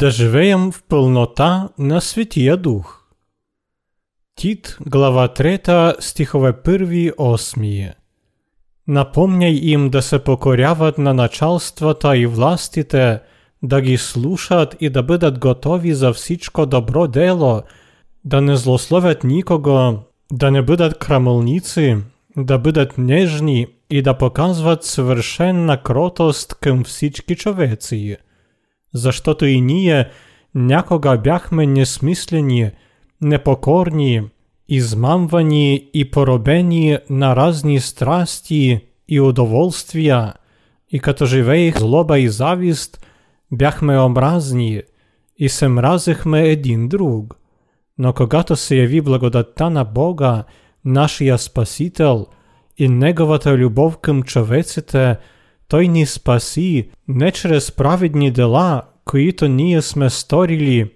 да живеем в пълнота на Святия Дух. Тит, глава 3, стихове 1-8. Напомняй им да се покоряват на началствата и властите, да ги слушат і да бидат готові за всічко добро дело, да не злословят нікого, да не бидат крамолниці, да бидат нежні і да показват совершенна кротост ким всічки човеці. За що то і ніє, някога бяхме несмислені, непокорні, і і поробені на разні страсті і удовольствия, і като живеїх злоба і завість, бяхме омразні, і се един друг. Но когато се яви благодатта на Бога, нашия Спасител, і Неговата любов към човеците, Той ни спаси не чрез праведні дела, които ние сме сторили,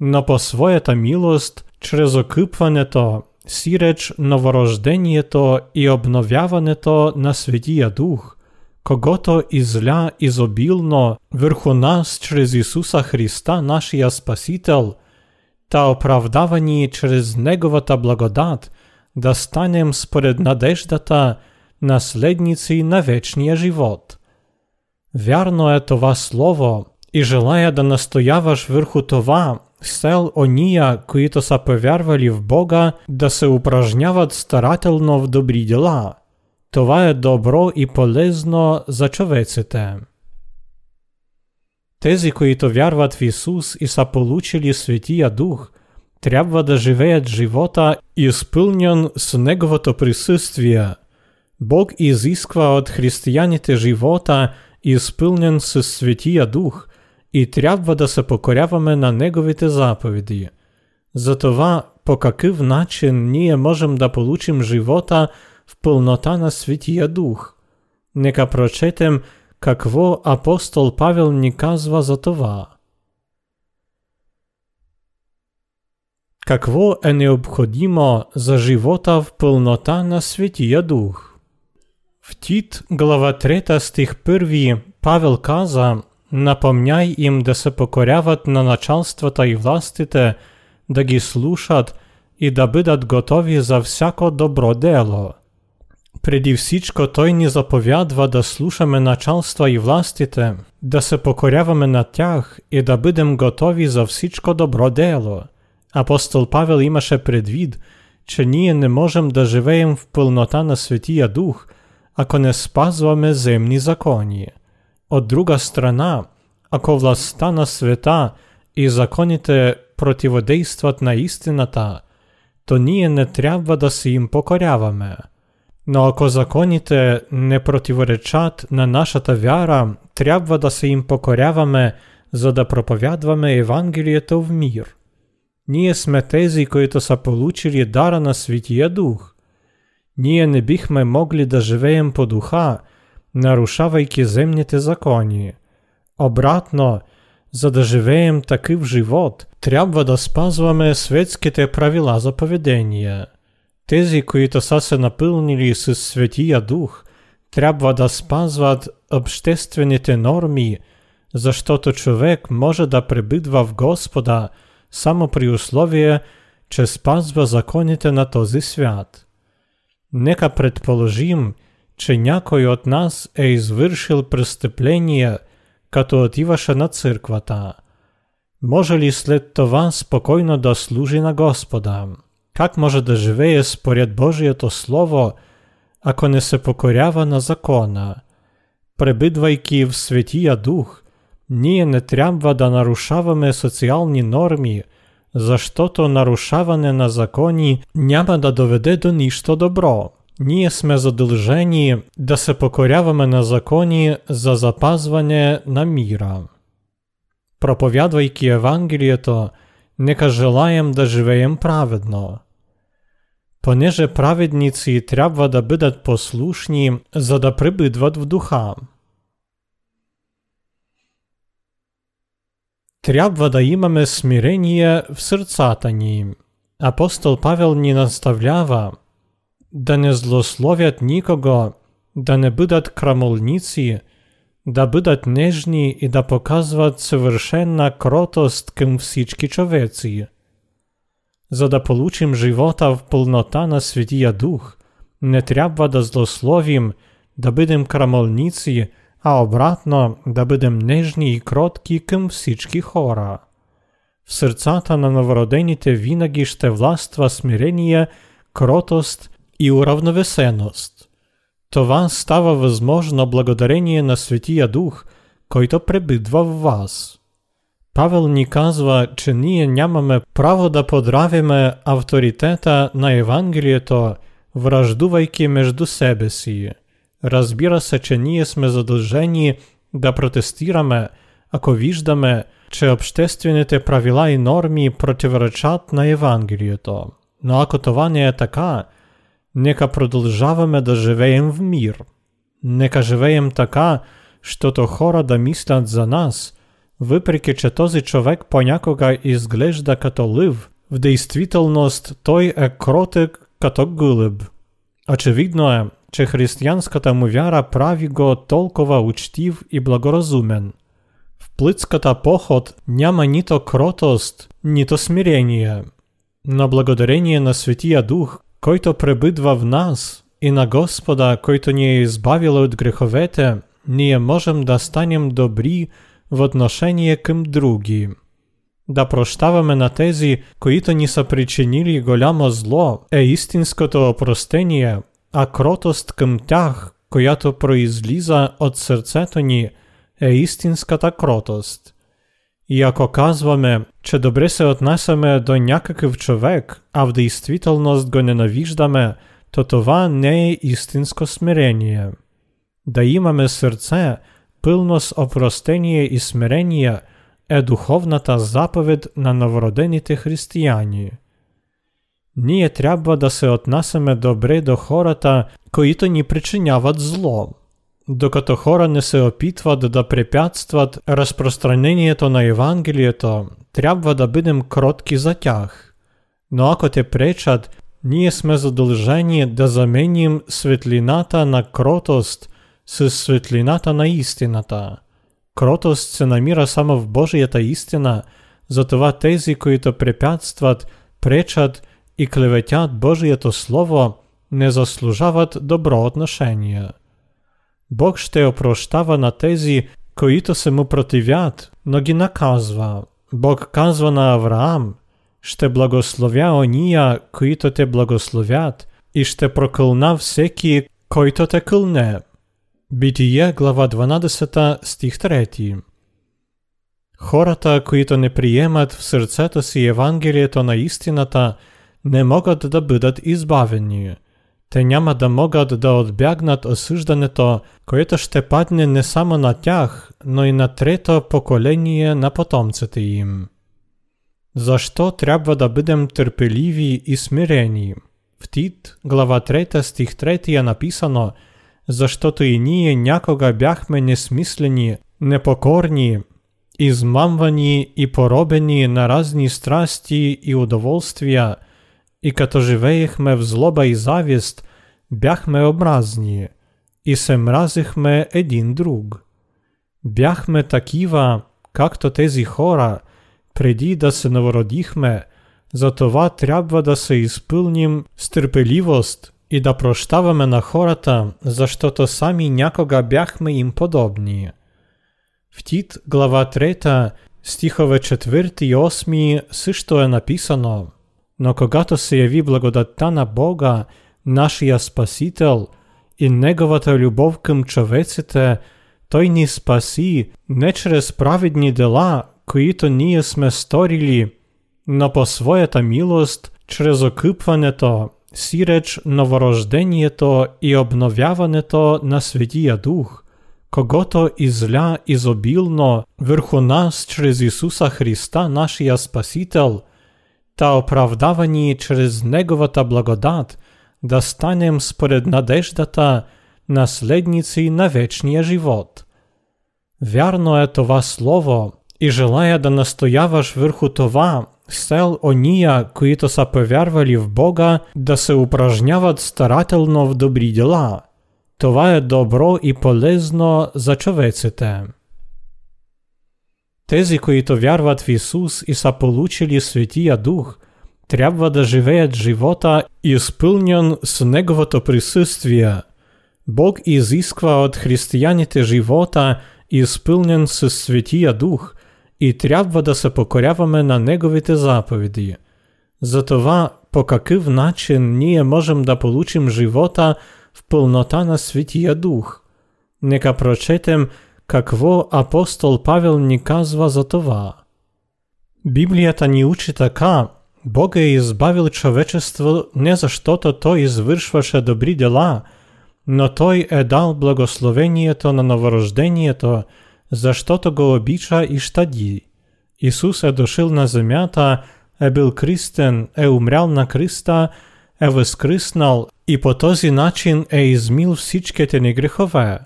но по своята милост, чрез окипването, сіреч новорождението і обновяването на Святія Дух, кого-то ізля ізобілно верху нас через Ісуса Христа, нашия Спаситель, та оправдавані через Неговата благодат, да станем според надеждата наследниці на вечния живот. Вярно е това слово, і желая да настояваш върху това, сел ония, които са повярвали в Бога, да се упражняват старателно в добрі дела. Това е добро і полезно за човеците. Тези, които вярват в Ісус і са получили Святия Дух, трябва да живеят живота изпълнен с Неговото присъствие. Бог изисква от християните живота изпълнен с Святия Дух і трябва да се покоряваме на Неговите заповіді. Затова по какъв начин ние можем да получим живота в пълнота на Святия Дух? Нека прочетем какво апостол Павел ни казва за това. Какво е необходимо за живота в пълнота на Святия Дух? В Тит, глава 3, стих 1, Павел каза, напомняй им да се покоряват на началствата и властите, да ги слушат і да бидат готові за всяко добро дело. Преди всичко той ни заповядва да слушаме началства і властите, да се покоряваме на тях і да бидем готові за всичко добро дело. Апостол Павел имаше предвид, че ние не можем да живеем в пълнота на Святия Дух, ако не спазваме земні закони. От друга страна, ако властта на света і законите противодействат на істината, то ние не трябва да се їм покоряваме. Но ако законите не противоречат на нашата вяра, трябва да се їм покоряваме, за да проповядваме Евангелието в мир. Ние сме тези, които са получили дара на Святия Дух. Ние не бихме могли да живеем по духа, нарушавайки земните закони. Обратно, за да живеем такив живот, трябва да спазваме светските правила за поведение. Тези, които са се напълнили с Светия Дух, трябва да спазват обществените норми, защото човек може да пребидва в Господа само при условие, че спазва законите на този свят Нека предположим, че някой от нас е извършил престъпление – като отиваше на църквата. Може ли след това спокойно да служи на Господа? Как може да живее според Божието Слово, ако не се покорява на закона? Пребидвайки в Святия Дух, ние не трябва да нарушаваме соціальні норми, защото нарушаване на законі няма да доведе до ніщо добро. Ние сме задължени да се покоряваме на закони за запазване на мира. Проповядвайки Евангелието, нека желаем да живеем праведно. Понеже праведници трябва да бъдат послушни, за да прибидват в духа. Трябва да имаме смирение в сърцата ни. Апостол Павел ни наставлява – да не злословят нікого, да не бидат крамольниці, да бъдат нежни и да показват съвършена кротост към всички човеци. За да получим живота в пълнота на Светия Дух, не трябва да злословим, да бъдем крамолници, а обратно да бъдем нежни и кротки към всички хора. В сърцата на новородените винаги ще властва смирение, кротост и уравновесеност. Това става възможно благодарение на Светия Дух, който пребидва в вас. Павел ни казва, че ние нямаме право да подравяме авторитета на Евангелието, враждувайки между себе си. Разбира се, че ние сме задължени да протестираме, ако виждаме, че обществените правила и норми противоречат на Евангелието. Но ако това не е така, Нека продължаваме да живеем в мир. Нека живеем така, щото хора да мислят за нас, въпреки че този човек понякога изглежда като лъв, в действителност той е кротък като гълъб. Очевидно е, че християнската му вяра прави го толкова учтив и благоразумен. В плътската поход няма нито кротост, нито смирение. Но благодарение на Светия Дух, който пребидва в нас, и на Господа, който ни е избавил от греховете, ние можем да станем добри в отношение към други. Да прощаваме на тези, които ни са причинили голямо зло, е истинското опростение, а кротост към тях, която произлиза от сърцето ни, е истинската кротост. И ако казваме, че добре се отнасяме до някакъв човек, а в действителност го ненавиждаме, то това не е истинско смирение. Да имаме сърце, пълно с опростение и смирение, е духовната заповед на новородените християни. Ние трябва да се отнасяме добре до хората, които ни причиняват зло – докато хора не се опитват да препятстват разпространението на Евангелието, трябва да бъдем кротки за тях. Но ако те пречат, ние сме задължени да заменим светлината на кротост с светлината на истината. Кротост се намира само в Божията истина, затова тези, които препятстват, пречат и клеветят Божието Слово, не заслужават добро отношение. Бог ще опрощава на тези, които се му противят, но ги наказва. Бог казва на Авраам, ще благословя ония, които те благословят, и ще прокълна всеки, който те кълне. Битие, глава 12, стих 3. Хората, които не приемат в сърцето си Евангелието на истината, не могат да бъдат избавени. Те няма да могат да отбягнат осъждането, което ще падне не само на тях, но и на трето поколение на потомците им. Защо трябва да бъдем търпеливи и смирени? В Тит, глава 3, стих 3 е написано, защото и ние някога бяхме несмислени, непокорни, измамвани и поробени на разни страсти и удоволствия – и като живеехме в злоба и завист, бяхме образни и се мразихме един друг. Бяхме такива, както тези хора, преди да се новородихме, затова трябва да се изпълним с търпеливост и да прощаваме на хората, защото сами някога бяхме им подобни. В Тит, глава 3, стихове 4 и 8 също е написано – но когато се яви благодатта на Бога, нашия Спасител, и Неговата любов към човеците, Той ни спаси не чрез праведни дела, които ние сме сторили, но по своята милост, чрез окъпването, сиреч новорождението и обновяването на Светия Дух, когото изля изобилно върху нас чрез Исуса Христа, нашия Спасител – та оправдавани чрез Неговата благодат, да станем според надеждата наследници на вечния живот. Вярно е това слово и желая да настояваш върху това, сел ония, които са повярвали в Бога, да се упражняват старателно в добри дела. Това е добро і полезно за човеците. Тези, които вярват в Ісус і са получили Святия Дух, трябва да живеят живота изпълнен с Неговото присъствие. Бог изисква от християните живота, изпълнен с Святия Дух, и трябва да се покоряваме на Неговите заповеди. Затова по какъв начин ние можем да получим живота в пълнота на Святия Дух? Нека прочетем какво апостол Павел ни казва за това. Библията ни учи така, Бог е избавил човечество не защото той извършваше добри дела, но той е дал благословението на новорождението, защото го обича и щади. Исус е дошъл на земята, е бил кръстен, е умрял на кръста, е възкръснал и по този начин е измил всичките ни грехове.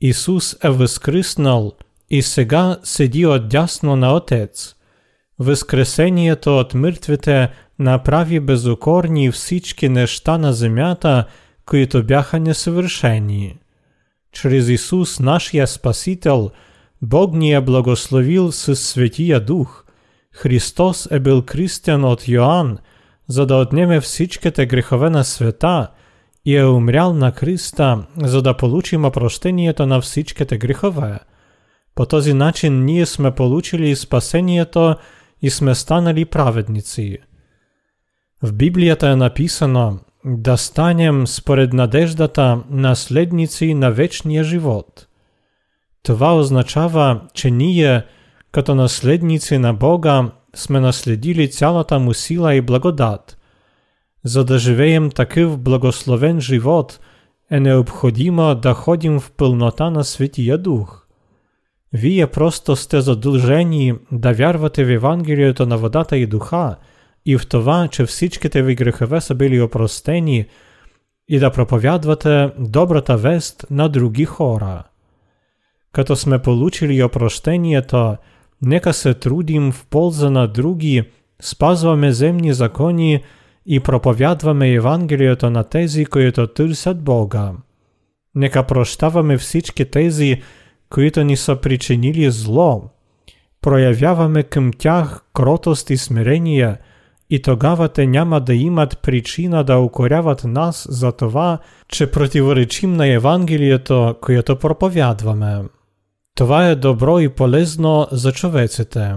Исус е възкръснал и сега седи отдясно на Отец. Възкресението от мъртвите направи безукорни всички неща на земята, които бяха несъвършени. Чрез Исус, нашия Спасител, Бог ни е благословил със Светия Дух. Христос е бил кръстен от Йоанн, за да отнеме всичките грехове на света и умрял на кръста, за да получим опрощението на всичките грехове. По този начин ние сме получили спасението и сме станали праведници. В Библията е написано да станем според надеждата наследници на вечния живот. Това означава, че ние, като наследници на Бога, сме наследили цялата му сила и благодат За да живеем такъв благословен живот, е необходимо да ходим в пълнота на Светия Дух. Вие просто сте задължени да вярвате в Евангелието на водата и духа и в това, че всичките ви грехове са били опростени и да проповядвате добрата вест на други хора. Като сме получили опрощението, нека се трудим в полза на други, спазваме земни закони и проповядваме Евангелието на тези, които търсят Бога. Нека прощаваме всички тези, които ни са причинили зло. Проявяваме към тях кротост и смирение, и тогава те няма да имат причина да укоряват нас за това, че противоречим на Евангелието, което проповядваме. Това е добро и полезно за човеците.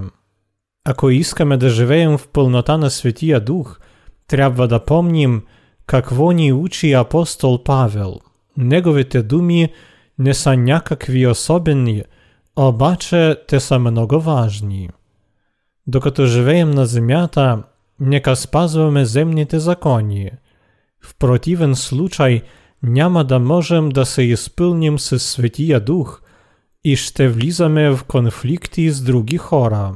Ако искаме да живеем в пълнота на Светия Дух, трябва да помним какво ни учи апостол Павел. Неговите думи – не са някакви особени, обаче те са много важни. Докато живеем на земята, нека спазваме земните закони. В противен случай няма да можем да се изпълним със Светия Дух и ще влизаме в конфликти с други хора.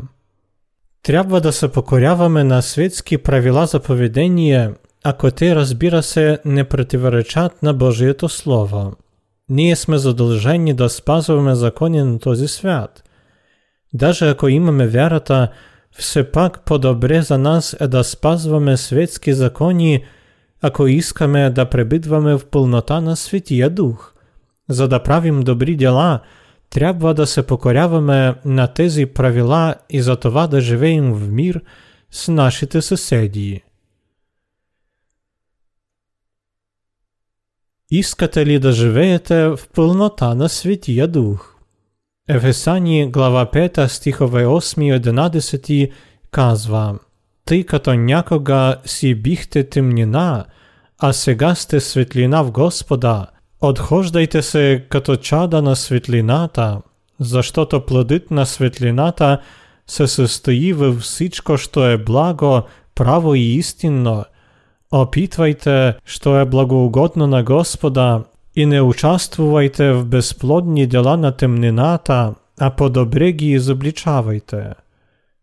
Трябва да се покоряваме на светски правила за поведение, ако те, разбира се, не противоречат на Божието Слово. Ние сме задължени да спазваме закони на този свят. Даже ако имаме вярата, все пак по-добре за нас е да спазваме светски закони, ако искаме да пребидваме в пълнота на Светия Дух. За да правим добри дела, трябва да се покоряваме на тези правила и за това да живеем в мир с нашите съседи. Искате ли да живеете в пълнота на Светия Дух? Ефесани глава 5 стихове 8 и 11 казва Тъй като някога си бихте темнина, а сега сте светлина в Господа, отхождайте се като чада на светлината, защото плодът на светлината се състои във всичко, що е благо, право и истинно – Опитвайте, що е благоугодно на Господа, і не участвувайте в безплодні дела на темнината, а по-добре ги изобличавайте.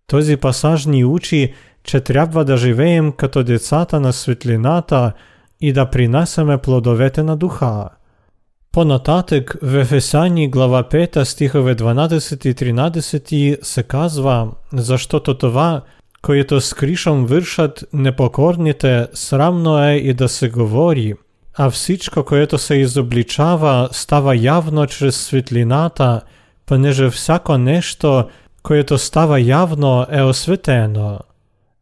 Този пасаж ни учи, че трябва да живеем като децата на светлината і да принасяме плодовете на духа. Понататък в Ефесані глава 5 стихове 12 і 13 се казва, защото това което с кришом вършат непокорните, срамно е и да се говори. а всичко, което се изобличава, става явно через світліната, понеже всяко нешто, което става явно, е осветено.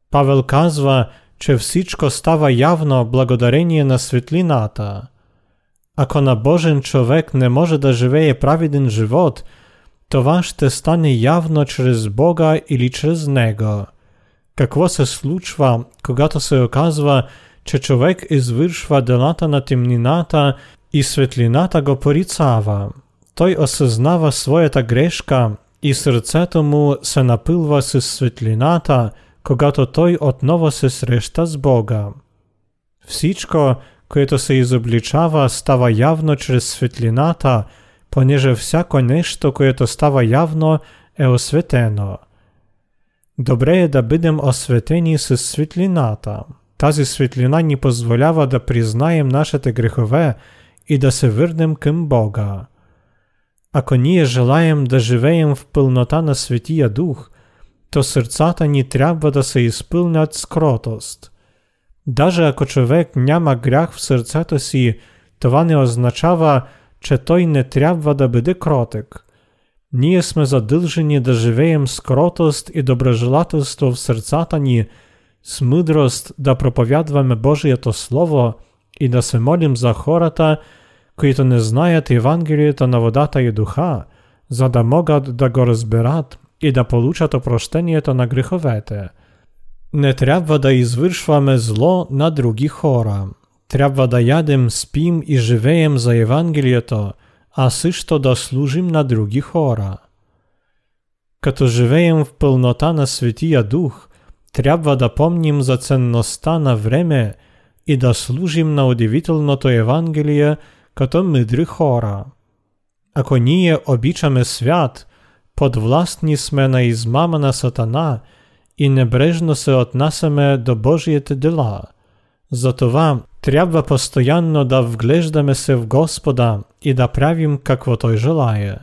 Павел казва, че всичко става явно благодарение на світліната. Ако набожен човек не може да живее праведен живот, това ще стане явно через Бога или через Него. Какво се случва, когато се оказва, че човек извършва делата на темнината и светлината го порицава? Той осъзнава своята грешка и сърцето му се напилва с светлината, когато той отново се среща с Бога. Всичко, което се изобличава, става явно через светлината, понеже всяко нещо, което става явно, е осветено. Добре е да бъдем осветени с светлината. Тази светлина ни позволява да признаем нашите грехове и да се върнем към Бога. Ако ние желаем да живеем в пълнота на Светия Дух, то сърцата ни трябва да се изпълнят с кротост. Даже ако човек няма грях в сърцето си, това не означава, че той не трябва да бъде кротък. Ние сме задължени да живеем с кротост и доброжелателство в сърцата ни, с мъдрост да проповядваме Божието Слово и да се молим за хората, които не знаят Евангелието на водата и духа, за да могат да го разберат и да получат опрощението на греховете. Не трябва да извършваме зло на други хора. Трябва да ядем, спим и живеем за Евангелието, а също да служим на други хора. Като живеем в пълнота на Светия Дух, трябва да помним за ценността на време и да служим на удивителното Евангелие като мъдри хора. Ако ние обичаме свят, подвластни сме на измама на Сатана и небрежно се отнасяме до Божиите дела. Затова трябва постоянно да вглеждаме се в Господа и да правим какво Той желае.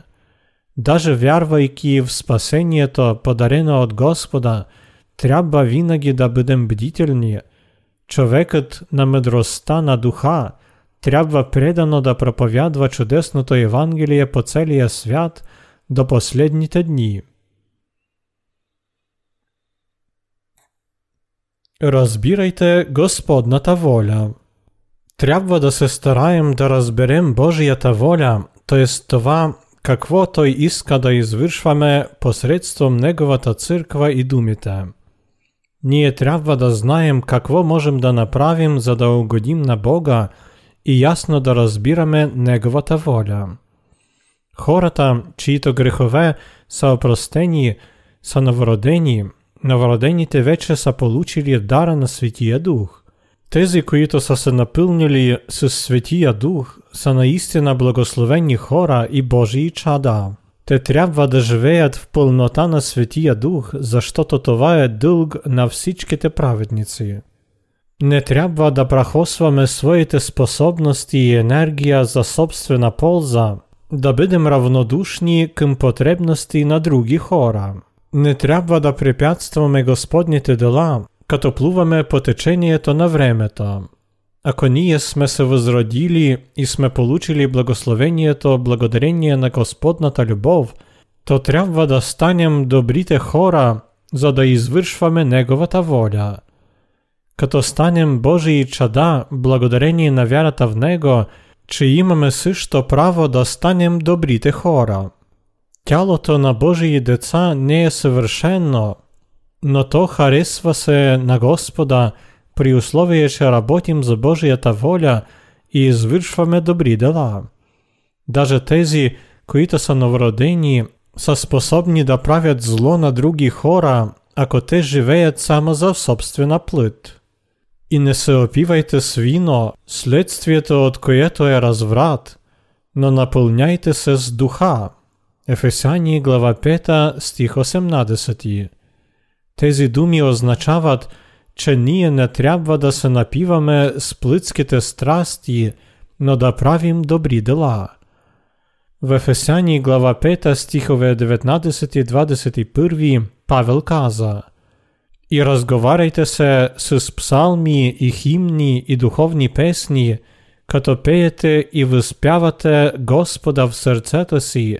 Даже вярвайки в спасението, подарено от Господа, трябва винаги да бъдем бдителни. Човекът на мъдростта на духа трябва предано да проповядва чудесното Евангелие по целия свят до последните дни. Разбирайте Господната воля. Трябва да се стараем да разберем Божията воля, т.е. това, какво Той иска да извършваме посредством Неговата църква и думите. Ние трябва да знаем какво можем да направим, за да угодим на Бога и ясно да разбираме Неговата воля. Хората, чието грехове са опростени, са новородени, новородените вече са получили дара на Светия Дух. Тези, които са се напълнили с Светия Дух, са наистина благословени хора и Божии чада. Те трябва да живеят в пълнота на Светия Дух, защото това е дълг на всичките праведници. Не трябва да прахосваме своите способности и енергия за собствена полза, да бъдем равнодушни към потребности на други хора. Не трябва да препятстваме Господните дела, като плуваме по течението на времето. Ако ние сме се възродили и сме получили благословението благодарение на Господната любов, то трябва да станем добрите хора, за да извършваме Неговата воля. Като станем Божии чада благодарение на вярата в Него, че имаме също право да станем добрите хора. Тялото на Божии деца не е съвършено, но то харесва се на Господа при условие, че работим за Божията воля и извършваме добри дела. Даже тези, които са новородени, са способни да правят зло на други хора, ако те живеят само за собствена плът. И не се опивайте с вино, следствието от което е разврат, но напълняйте се с духа. Ефесяни глава 5 стих 18. Тези думи означават, че ние не трябва да се напиваме с плътските страсти, но да правим добри дела. В Ефесяни глава 5 стихове 19-21 Павел каза И разговаряйте се с псалми и химни и духовни песни, като пеєте і виспявате Господа в сърцето си,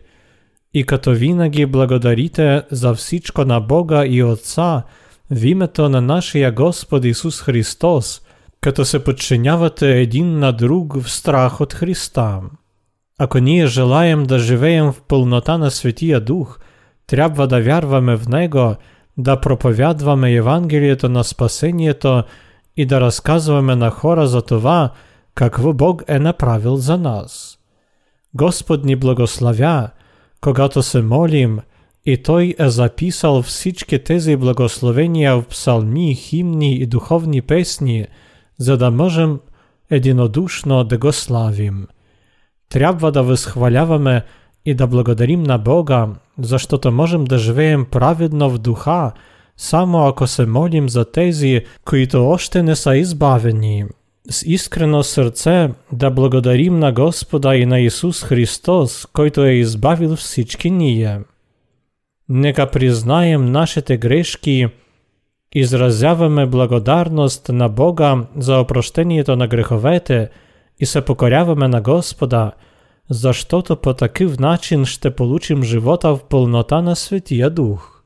като винаги благодарите за всичко на Бога і Отца в імето на нашия Господ Ісус Христос, като се подчинявате един на друг в страх от Христа. Ако ние желаем да живеем в пълнота на Святия Дух, трябва да вярваме в Него, да проповядваме Євангелієто на спасението і да розказуємо на хора за това, какво Бог е направил за нас. Господь ни благословя, когато се молим, и Той е записал всички тези благословения в псалми, химни и духовни песни, за да можем единодушно да го славим. Трябва да възхваляваме і да благодарим на Бога, за що то можем да живеем праведно в духа, само ако се молим за тези, които още не са избавени. С искрено сърце да благодарим на Господа и на Исус Христос, който е избавил всички ние. Нека признаем нашите грешки, изразяваме благодарност на Бога за опрощението на греховете и се покоряваме на Господа – за що-то по такив начин ще получим живота в полнота на Святия Дух.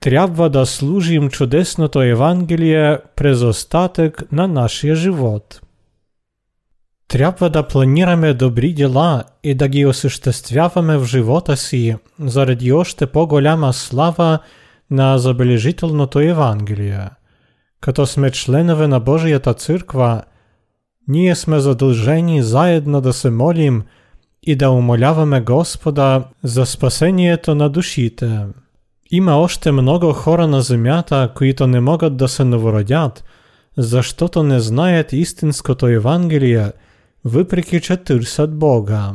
Трябва да служим чудесното Євангеліє през остаток на нашия живот. Трябва да планираме добри дела і да ги осъществяваме в живота си заради още по-голяма слава на забележителното Євангеліє. Като сме членове на Божията църква, Ние сме задължени заедно да се молим и да умоляваме Господа за спасението на душите. Има още много хора на земята, които не могат да се новородят, защото не знаят истинското Евангелие, въпреки че търсят Бога.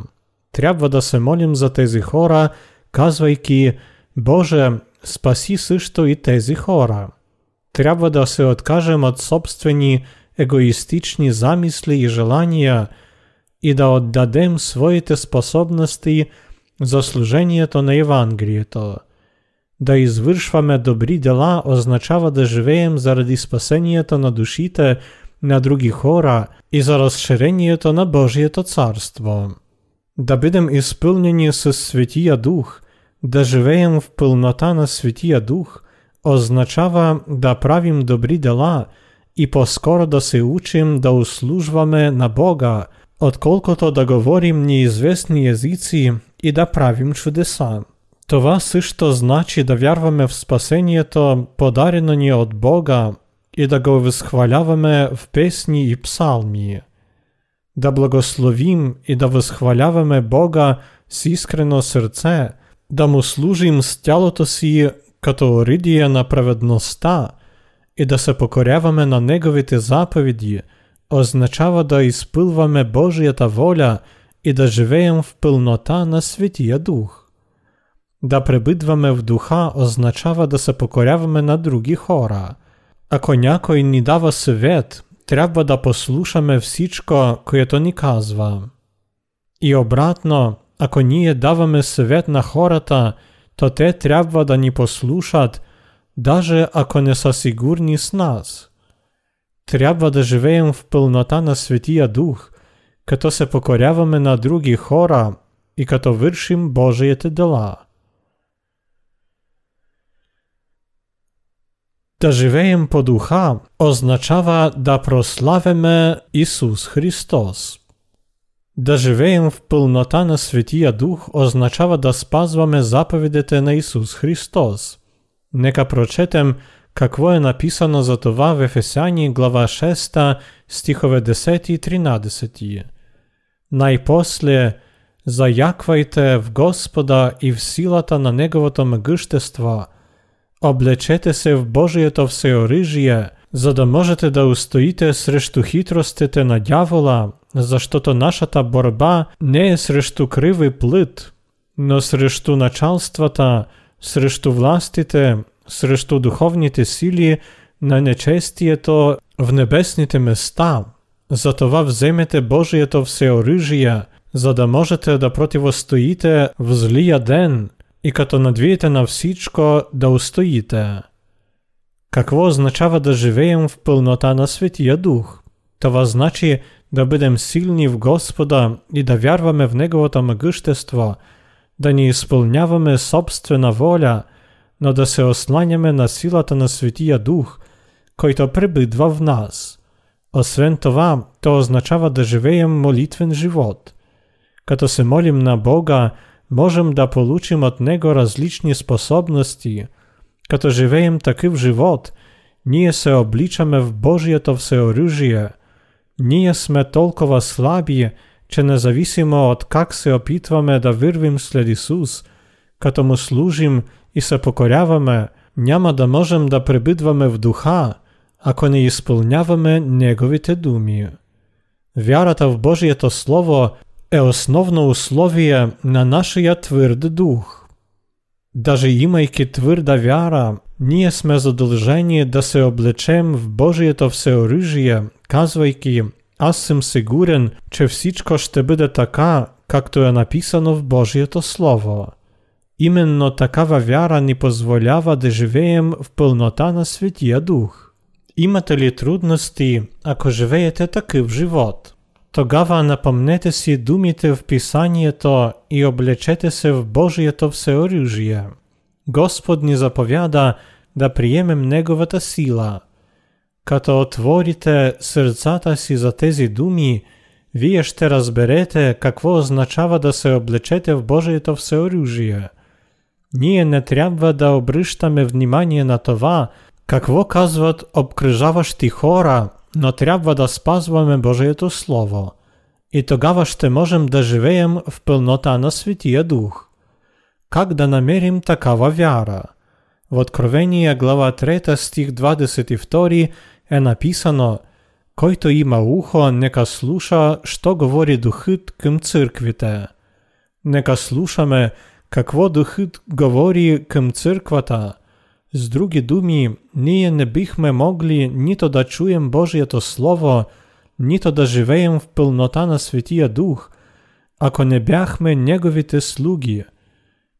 Трябва да се молим за тези хора, казвайки Боже, спаси също и тези хора. Трябва да се откажем от собствени егоїстичні замисли і желання, і да отдадем своите способности за служението на Євангелієто. Да извършваме добри дела означава да живеем заради спасението на душите на други хора и за разширението на Божието царство. Да бидем изпълнени с Святия Дух, да живеем в пълнота на Святия Дух, означава да правим добри дела – i poskoro da se učim da uslužvame na Boga, отколкото да говорим неизвестни езици и да правим чудеса. Това също значи да вярваме в спасението, подарено ни от Бога, и да го възхваляваме в песни и псалми. Да благословим и да възхваляваме Бога с искрено сърце, да му служим с тялото си като оридие на праведността – і да се покоряваме на Неговите заповіді, означава да іспилваме Божія та воля і да живеєм в пилнота на Святія Дух. Да прибидваме в духа означава да се покоряваме на другі хора. Ако някой ни дава съвет, трябва да послушаме всичко, което ни казва. І обратно, ако ние даваме съвет на хората, то те трябва да ни послушат даже ако не са сигурни с нас. Трябва да живеем в пълнота на Светия Дух, като се покоряваме на други хора и като вършим Божиите дела. Да живеем по духа означава да прославяме Исус Христос. Да живеем в пълнота на Светия Дух означава да спазваме заповедите на Исус Христос – Нека прочетем, какво е написано за това в Ефесяни глава 6, стихове 10 и 13. Най-после заяквайте в Господа и в силата на Неговото могъщество, облечете се в Божието всеоръжие, за да можете да устоите срещу хитростите на дявола, защото нашата борба не е срещу кривий плит, но срещу началствата, срещу властите, срещу духовните сили на нечестието в небесните места. Затова вземете Божието всеоръжие, за да можете да противостоите в злия ден и като надвиете на всичко да устоите. Какво означава да живеем в пълнота на Светия Дух? Това значи да бъдем силни в Господа и да вярваме в Неговото могъщество, да ни изпълняваме собствена воля, но да се осланяме на силата на Светия Дух, който пребъдва в нас. Освен това, то означава да живеем молитвен живот. Като се молим на Бога, можем да получим от Него различни способности. Като живеем такъв живот, ние се обличаме в Божието всеоръжие. Ние сме толкова слаби, че независимо от как се опитваме да вървим след Исус, като му служим и се покоряваме, няма да можем да пребъдваме в духа, ако не изпълняваме Неговите думи. Вярата в Божието Слово е основно условие на нашия твърд дух. Даже имайки твърда вяра, ние сме задължени да се облечем в Божието всеоръжие, казвайки «Аз съм сигурен, че всичко ще бъде така, както е написано в Божието Слово». Именно такава вяра ни позволява да живеем в пълнота на Светия Дух. Имате ли трудности, ако живеете такъв живот? Тогава напомнете си думите в Писанието и облечете се в Божието всеоръжие. Господ ни заповяда да приемем Неговата сила. Като отворите сърцата си за тези думи, вие ще разберете какво означава да се облечете в Божието всеоръжие. Ние не трябва да обръщаме внимание на това, какво казват обкръжаващи хора, но трябва да спазваме Божието Слово. И тогава ще можем да живеем в пълнота на Светия Дух. Как да намерим такава вяра? В Откровение глава 3 стих 22 е написано Който има ухо, нека слуша, що говори Духът към църквите. Нека слушаме какво Духът говори към църквата – Z drugiej dumi, nie bychmy mogli ni to da czujem Bożje to Słowo, ni to da żywejem w pełnota na Świętija Duch, ako nie bjachmy Niegowi te sługi.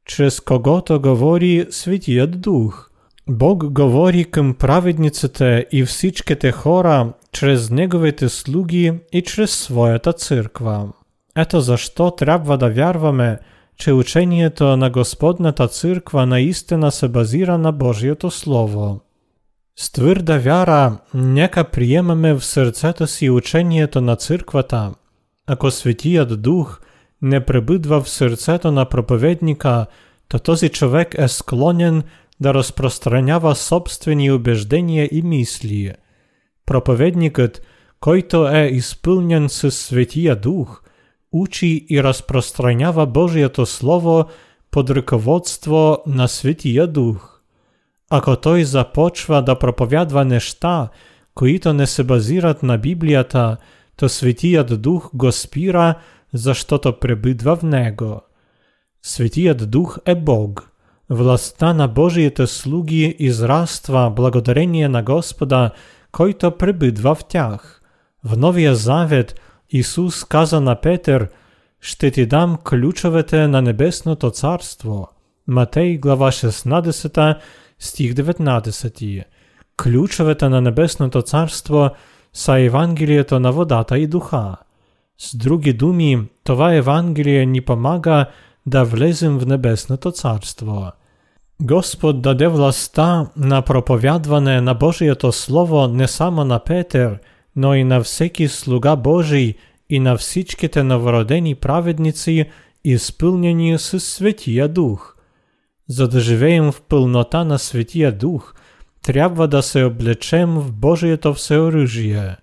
Przez kogo to govori Świętijat Duch? Бог говори към праведниците и всичките хора чрез Неговите слуги и чрез Своята църква. Ето защо трябва да вярваме – че учението на Господната църква наистина се базира на Божието Слово. С твърда вяра, нека приемаме в сърцето си учението на църквата. Ако Светият Дух не пребъдва в сърцето на проповедника, то този човек е склонен да разпространява собствени убеждения и мисли. Проповедникът, който е изпълнен със Светия Дух – учи и разпространява Божието Слово под ръководство на Светия Дух. Ако той започва да проповядва неща, които не се базират на Библията, то Светият Дух го спира, защото пребидва в него. Светият Дух е Бог. Властта на Божиите слуги израства благодарение на Господа, който пребидва в тях. В Новия Завет – Ісус каза на Петер, ще ти дам ключовете на Небесното Царство. Матей, глава 16, стих 19. Ключовете на Небесното Царство са Евангелието на водата и духа. С други думи, това Евангелие ни помага да влезем в Небесното Царство. Господ даде властта на проповядване на Божието Слово не само на Петер – но и на всеки слуга Божий и на всичките новородени праведници, изпълнени с Светия Дух. За да живеем в пълнота на Светия Дух, трябва да се облечем в Божието всеоръжие.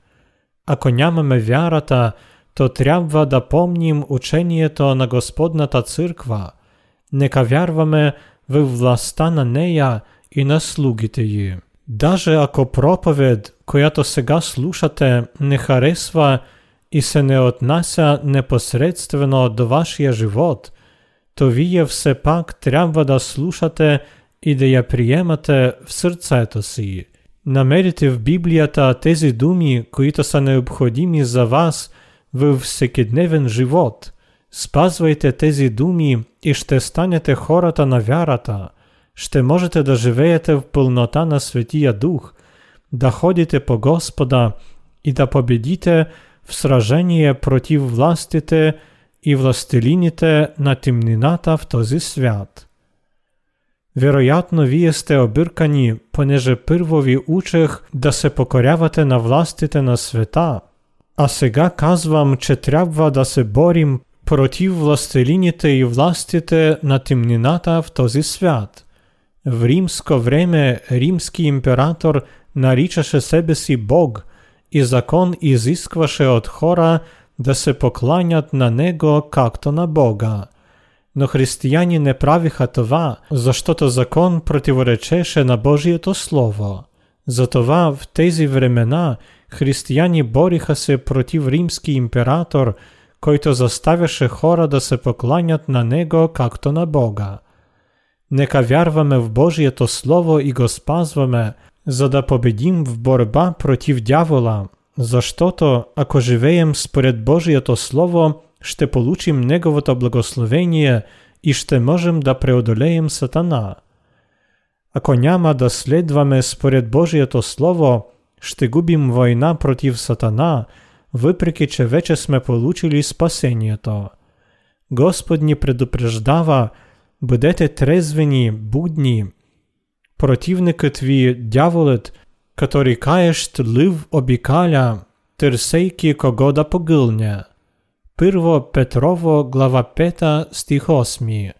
Ако нямаме вярата, то трябва да помним учението на Господната църква. Нека вярваме в властта на нея и на слугите й. Даже ако проповед, която сега слушате, не харесва и се не отнася непосредствено до вашия живот, то вие все пак трябва да слушате и да я приемате в сърцето си. Намерите в Библията тези думи, които са необходими за вас във всекидневен живот. Спазвайте тези думи и ще станете хората на вярата – ще можете да живеєте в пълнота на Святия Дух, да ходите по Господа и да победите в сражение против властите и властелините на темнината в този свят. Вероятно, вие сте понеже първо ви учех да се покорявате на властите на света, а сега казвам, че трябва да се борим против властелините и властите на темнината в този свят. В римско време римски император наричаше себе си Бог и закон изискваше от хора да се покланят на него както на Бога. Но християни не правиха това, защото закон противоречеше на Божието Слово. Затова в тези времена християни бориха се против римски император, който заставяше хора да се покланят на него както на Бога. Нека вярваме в Божието Слово и го спазваме, за да победим в борба против дявола, защото ако живеем според Божието Слово, ще получим Неговото благословение и ще можем да преодолеем Сатана. Ако няма да следваме според Божието Слово, ще губим война против Сатана, въпреки че вече сме получили спасението. Господ ни предупреждава, бъдете трезвени, будни. Противникът ви, дяволът, который каещ лив обикаля, търсейки кого да погълне. Първо Петрово, глава 5, стих 8.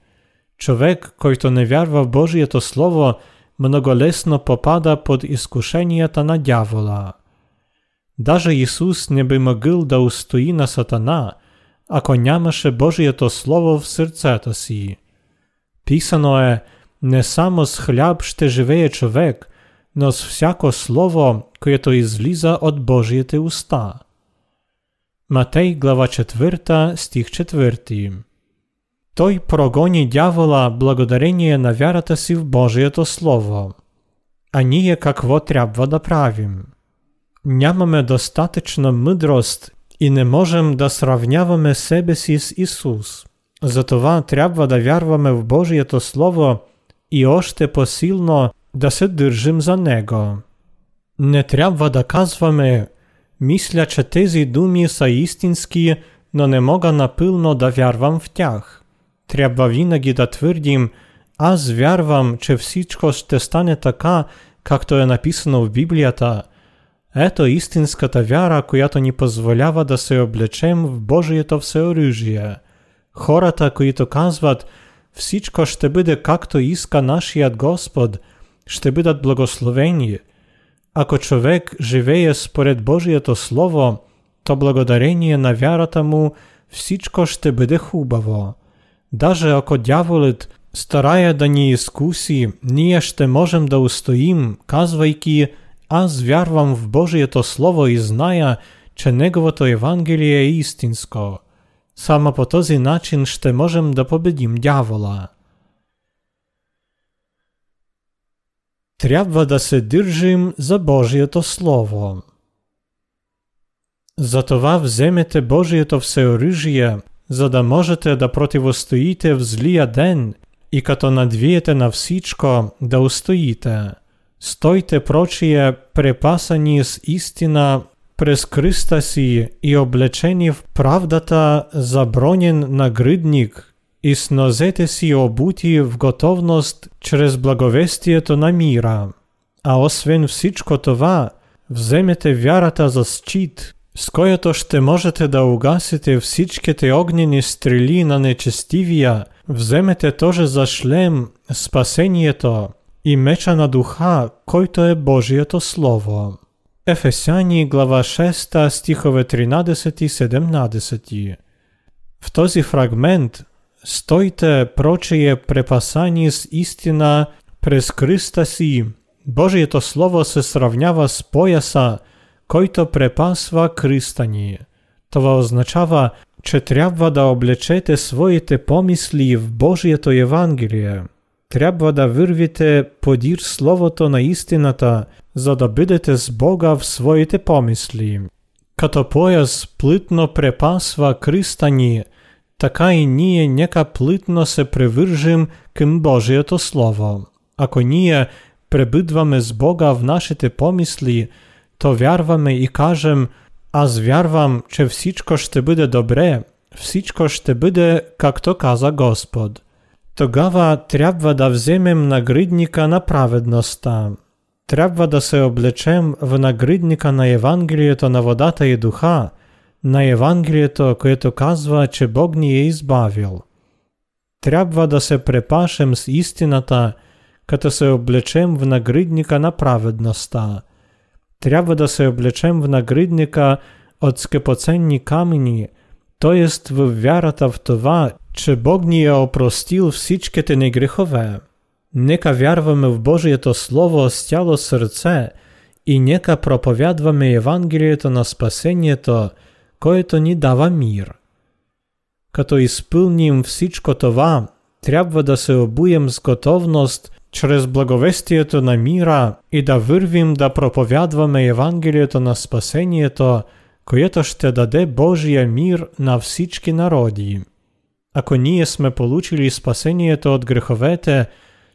Човек, който не вярва в Божието Слово, многолесно попада под изкушенията на дявола. Даже Ісус не би могил да устои на сатана, ако нямаше Божието Слово в сърцето си. Писано е, не само с хляб ще живее човек, но с всяко слово, което излиза от Божиите уста. Матей, глава 4, стих 4. Той прогони дявола благодарение на вярата си в Слово. А ние какво трябва да правим? Нямаме достатъчна мъдрост и не можем да сравняваме себе си с Исус. Затова трябва да вярваме в Божието Слово и още посилно да се държим за Него. Не трябва да казваме, мисля, че тези думи са истински, но не мога напълно да вярвам в тях. Трябва винаги да твърдим, аз вярвам, че всичко ще стане така, както е написано в Библията. Ето истинската вяра, която ни позволява да се облечем в Божието всеоръжие. Хората, които казват, всичко ще бъде както иска нашият Господ, ще бъдат благословени. Ако човек живее според Божието Слово, то благодарение на вярата му всичко ще бъде хубаво. Даже ако дяволът старая да ни изкуси, ние ще можем да устоим, казвайки «Аз вярвам в Божието Слово и зная, че Неговото Евангелие е истинско». Само по този начин ще можем да победим дявола. Трябва да се държим за Божието Слово. Затова вземете Божието всеоръжие, за да можете да противостоите в злия ден и като надвиете на всичко да устоите. Стойте прочие препасани с истина през кръста си и облечени в правдата забронен нагръдник и с нозете си обути в готовност чрез благовестието на мира. А освен всичко това, вземете вярата за щит, с който ще можете да угасите всичките огнени стрели на нечестивия, вземете тоже за шлем спасението и меча на духа, който е Божието Слово. Ефесяни глава 6 стихове 13 и 17. В този фрагмент стойте прочие препасани с истина през кръста си. Божието Слово се сравнява с пояса, който препасва кръста. Това означава, че трябва да облечете своите помисли в Божието Евангелие Трябва да вървите подир Словото на истината, за да бъдете с Бога в своите помисли. Като пояс плитно препасва кръста ни, така и ние нека плитно се привържим към Божието Слово. Ако ние пребидваме з Бога в нашите помислі, то вярваме і кажем, аз вярвам, че всічко ще буде добре, всічко ще буде, як то каза Господ. Тогава треба да вземем нагридника на праведноста. Треба да се облечем в нагридника на Євангелієто на водата і духа, на Євангелієто, което казва, че Бог ни е избавил. Трябва да се препашем з істината, като се облечем в нагридника на праведноста. Трябва да се облечем в нагридника от скъпоценни камені, то єст в вярата в това, че Бог ни е опростил всичките ни грехове. Нека вярваме в Божието Слово з цяло сърце і нека проповядваме Євангелієто на спасението, което ни дава мир. Като изпълним всичко това, трябва да се обуем с готовност чрез благовестието на мира и да вървим да проповядваме Євангелієто на спасението, което ще даде Божия мир на всички народи. Ако ние сме получили спасението от греховете,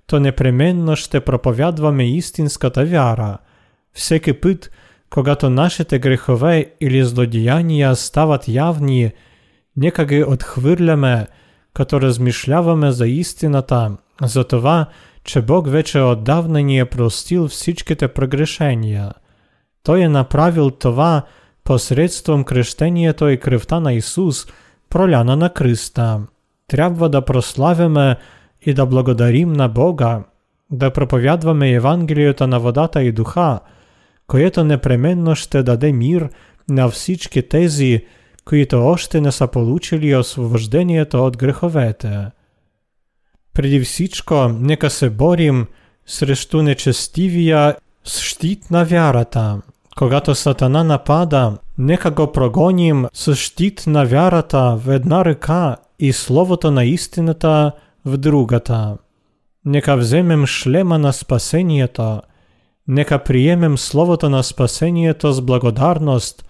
то непременно ще проповядваме істинската вяра. Всеки път, когато нашите грехове или злодіяння стават явні, нека ги отхвърляме, като размишляваме за істината, за това, че Бог вече отдавна ни е простил всичките прогрешения. Той е направил това посредством крещението и кръвта на Ісус, проляна на Христа. Трябва да прославяме і да благодарим на Бога, да проповядваме Євангелієта на водата і духа, което непременно ще даде мир на всички тези, които още не са получили освобождението от греховете. Преди всичко, нека се борим срещу нечестивия с щит на вярата. Когато Сатана напада, нека го прогоним с щит на вярата в една ръка і словото на істината в другата. Нека вземем шлема на спасението, нека приемем словото на спасението с благодарност,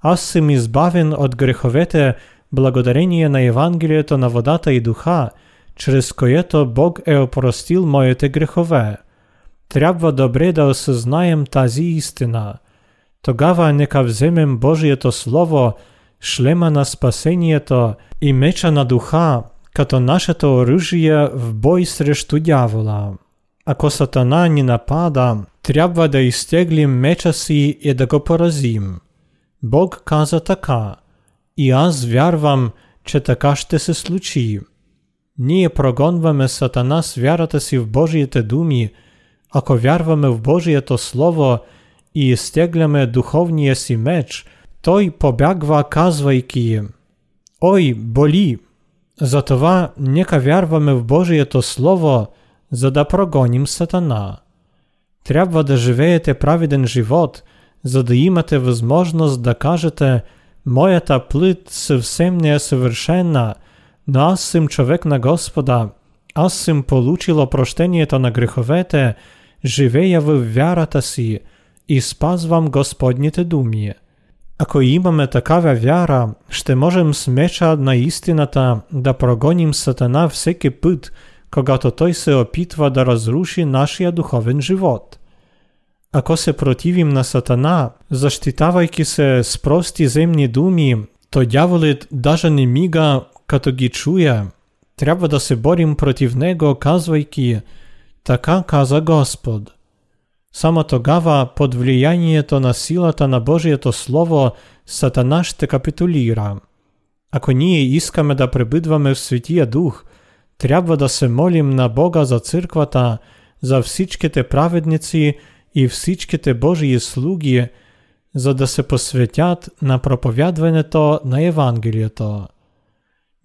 аз съм избавен от греховете благодарение на Евангелието на водата и духа, чрез което Бог е опростил моите грехове. Трябва добре да осъзнаем тази истина. Тогава нека вземем Божието Слово, шлема на спасението і меча на духа, като нашето оружие в бой срещу дявола. Ако сатана ни напада, трябва да изтеглим меча си і да го поразим. Бог каза така, і аз вярвам, че така ще се случи. Ние прогонваме сатана с вярата си в Божиите думи, ако вярваме в Божието Слово і изтегляме духовния си меч, той побягва казвайки «Ой, болі!» Затова нека вярваме в Божието Слово, за да прогоним сатана. Трябва да живеете праведен живот, за да имате възможност да кажете «Моята плът съвсем не е съвършена, но аз съм човек на Господа, аз съм получил прощението на греховете, живея в вярата си і спазвам Господните думи». Ако имаме такава вяра, ще можем с меча на истината да прогоним сатана всеки път, когато той се опитва да разруши нашия духовен живот. Ако се противим на сатана, защитавайки се с прости земни думи, то дяволът даже не мига, като ги чує. Трябва да се борим против него, казвайки, така каза Господ. Само тогава под влиянието на силата на Божието Слово Сатана ще капитулира. Ако ние искаме да пребидваме в Святия Дух, трябва да се молим на Бога за църквата, за всичките праведници і всичките Божії слуги, за да се посвятят на проповядването на Євангелієто.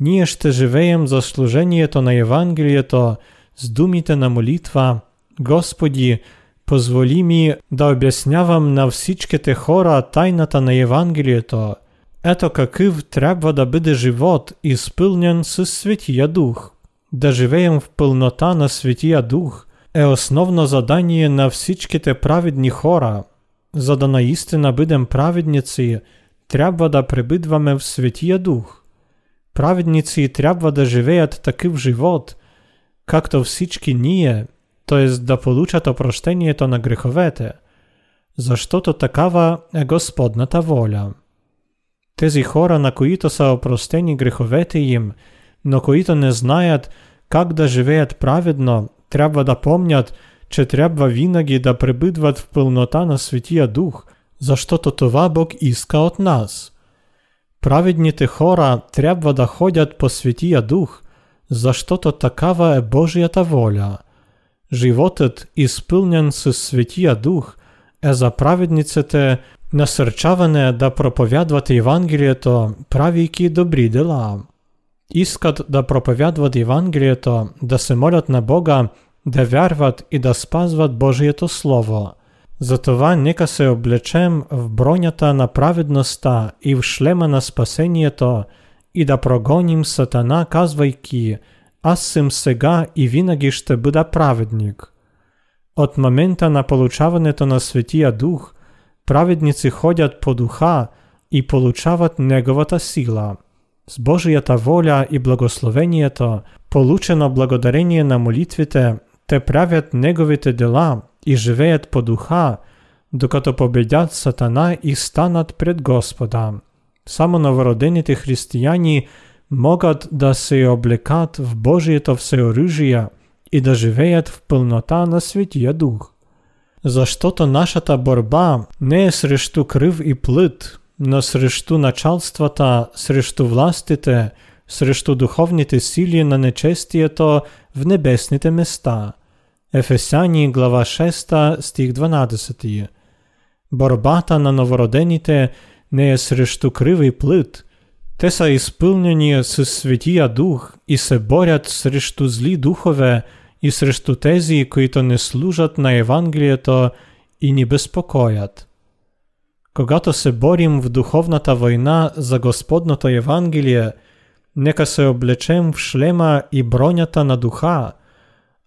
Ние ще живеем за служението на Євангелієто з думите на молитва, Господі, Позволі мі да об'яснявам на всичките хора тайната на Євангелієто, ето какив треба да биде живот ісполнен с Святія Дух, да живеєм в пълнота на Святія Дух, е основно задание на всичките праведні хора, за да наістина бидем праведниці, треба да прибидваме в Святія Дух. Праведниці треба да живеят такив живот, както всички ние, то jest да получат опроштението на греховете, заштото такава е Господната воля. Тези хора, на които са опростени греховете им, но които не знаят как да живеят праведно, трябва да помнят, че трябва винаги да пребъдват в пълнота на Светия Дух, защото това Бог иска от нас. Праведните хора трябва да ходят по Светия Дух, защото такава е Божията воля. Животът, изпълнен с Светия Дух, е за праведниците насърчаване да проповядват Евангелието, правейки добри дела. Искат да проповядват Евангелието, да се молят на Бога, да вярват и да спазват Божието Слово. Затова нека се облечем в бронята на праведността и в шлема на спасението и да прогоним Сатана, казвайки «Аз съм сега и винаги ще бъда праведник». От момента на получаването на Светия Дух, праведници ходят по духа и получават Неговата сила. С Божията воля и благословението, получено благодарение на молитвите, те правят Неговите дела и живеят по духа, докато победят Сатана и станат пред Господа. Само новородените християни могат да се облекат в Божието всеоръжие и да живеят в пълнота на Светия Дух. Защото нашата борба не е срещу кръв и плът, но срещу началствата, срещу властите, срещу духовните сили на нечестието в небесните места. Ефесяни глава 6 стих 12. Борбата на новородените не е срещу кръв и плът. Те са изпълнени с Светия Дух и се борят срещу зли духове и срещу тези, които не служат на Евангелието и ни безпокоят. Когато се борим в духовната война за Господното Евангелие, нека се облечем в шлема и бронята на духа.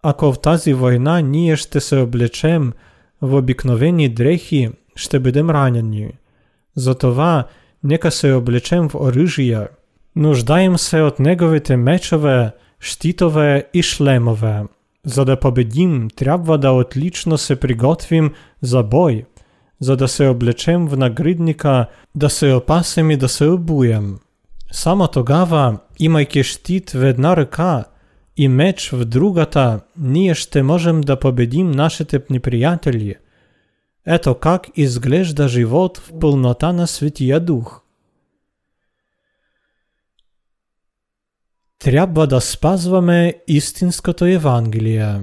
Ако в тази война ние ще се облечем в обикновени дрехи, ще бъдем ранени. Затова нека се облечем в оръжие. Нуждаем се от неговите мечове, щитове и шлемове. За да победим, трябва да отлично се приготвим за бой, за да се облечем в нагридника, да се опасим и да се обуем. Само тогава, имайки щит в една ръка и меч в другата, ние ще можем да победим нашите неприятели. Ето как изглежда живот в пълнота на Светия Дух. Трябва да спазваме истинското Евангелие.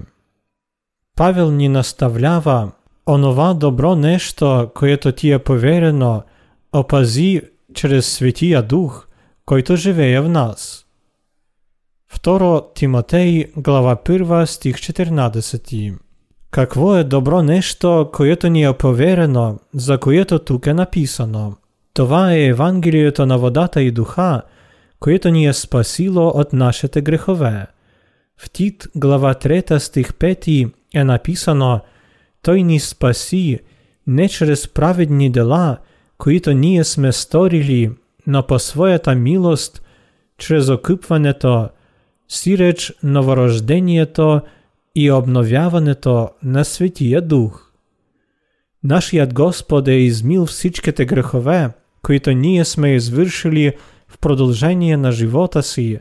Павел ни наставлява онова добро нещо, което ти е поверено, опази чрез Светия Дух, който живее в нас. 2 Тимотей, глава 1, стих 14. Какво е добро нещо, което ни е поверено, за което тук е написано? Това е Евангелието на водата и духа, което ни е спасило от нашите грехове. В Тит, глава 3, стих 5 е написано Той ни спаси не чрез праведни дела, които ние сме сторили, но по своята милост, чрез окупването, сиреч новорождението и обновяването на Светия Дух. Нашият Господ е измил всичките грехове, които ние сме извършили в продължение на живота си,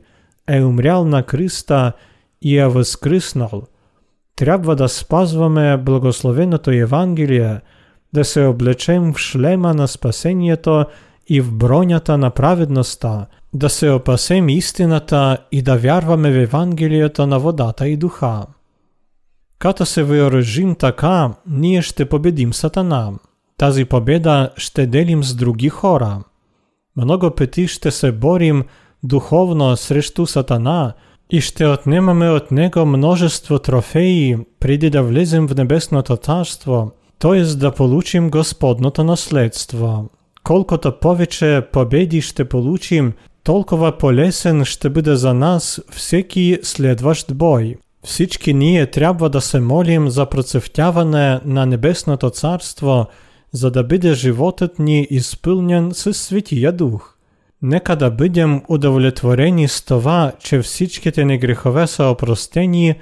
е умрял на кръста и е възкръснал. Трябва да спазваме благословеното Евангелие, да се облечем в шлема на спасението и в бронята на праведността, да се опасем истината и да вярваме в Евангелието на водата и духа. Като се въоръжим така, ние ще победим Сатана. Тази победа ще делим с други хора. Много пъти ще се борим духовно срещу Сатана и ще отнемаме от него множество трофеи преди да влезем в небесното царство, т.е. да получим Господното наследство. Колкото повече победи ще получим, толкова полесен ще бъде за нас всеки следващ бой. Всички ние трябва да се молим за процъфтяване на Небесното Царство, за да бъде животът ни изпълнен със Светия Дух. Нека да бъдем удовлетворени с това, че всичките ни грехове са опростени,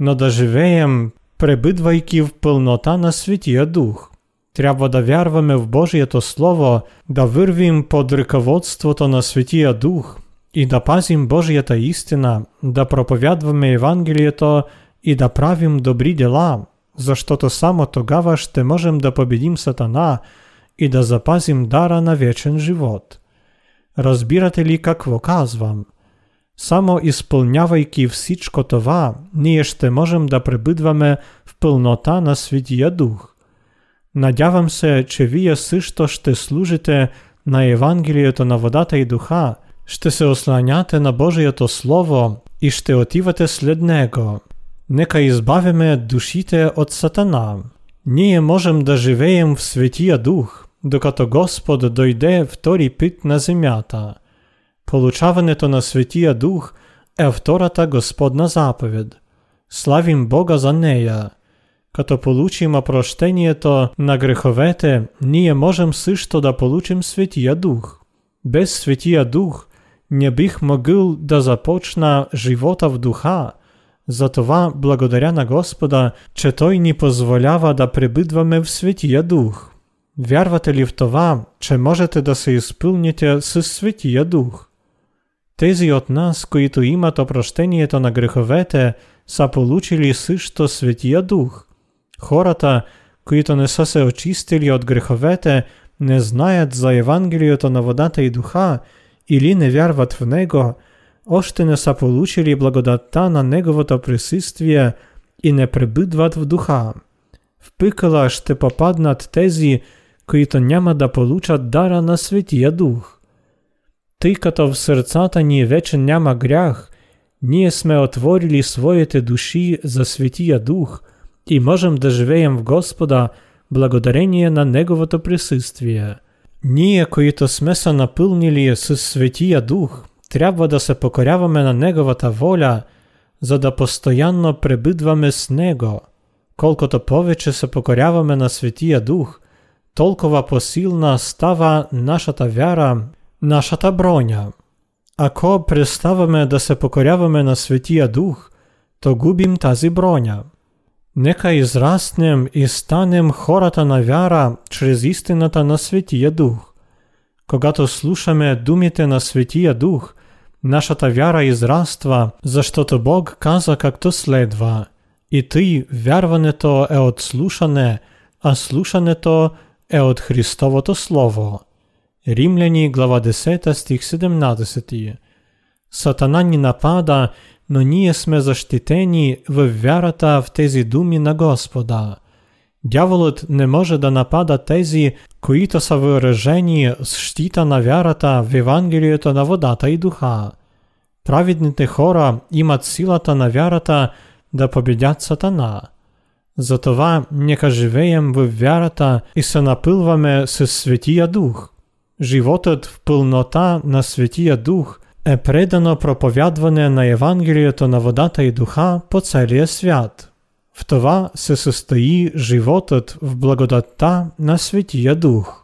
но да живеем прибидвайків пилнота на Святія Дух. Треба да вярваме в Божието Слово, да вирвім под ръководството на Святия Дух и да пазим Божията истина, да проповядваме Евангелието и да правим добри дела, защото само тогава ще можем да победим Сатана и да запазим дара на вечен живот. Разбирате ли какво казвам? Само изпълнявайки всичко това, ние ще можем да пребъдваме в пълнота на Святия Дух. Надявам се, че вие също ще служите на Евангелието на водата и духа, ще се осланяте на Божието Слово и ще отивате след Него. Нека избавиме душите от Сатана. Ние можем да живеем в Святия Дух, докато Господ дойде втори пит на земята. Получаването на Святия Дух е втората Господна заповед. Славим Бога за нея. Като получим опрощението на греховете, ние можем също да получим Святия Дух. Без Святия Дух не бих могъл да започна живота в духа, затова благодаря на Господа, че Той ни позволява да пребидваме в Святия Дух. Вярвате ли в това, че можете да се изпълните с Святия Дух? Тези от нас, които имат опрощението на греховете, са получили също Святия Дух. Хората, които не са се очистили от греховете, не знаят за Евангелието на водата и духа или не вярват в него, още не са получили благодатта на Неговото присъствие и не пребъдват в духа. В пикала ще попаднат тези, които няма да получат дара на Святия Дух. Тъй като в сърцата ни вече няма грях, ние сме отворили своите души за Святия Дух и можем да живеем в Господа благодарение на Неговото присъствие. Ние, които сме се напълнили с Святия Дух, трябва да се покоряваме на Неговата воля, за да постоянно пребидваме с Него. Колкото повече се покоряваме на Святия Дух, толкова посилна става нашата вяра нашата броня. Ако преставаме да се покоряваме на Святия Дух, то губим тази броня. Нека израснем и станем хората на вяра чрез истината на Святия Дух. Когато слушаме думите на Святия Дух, нашата вяра израства, защото Бог каза както следва. И тъй вярването е от слушане, а слушането е от Христовото Слово. Римляни, глава 10, стих 17. Сатана ни напада, но ние сме защитени в вярата в тези думи на Господа. Дяволът не може да напада тези, които са въоръжени с щита на вярата в Евангелието на водата и духа. Праведните хора имат силата на вярата да победят Сатана. Затова нека живеем в вярата и се напълваме с Светия Дух. Животът в пълнота на Светия Дух е предано проповядване на Евангелието на водата и духа по целия свят. В това се състои животът в благодатта на Светия Дух.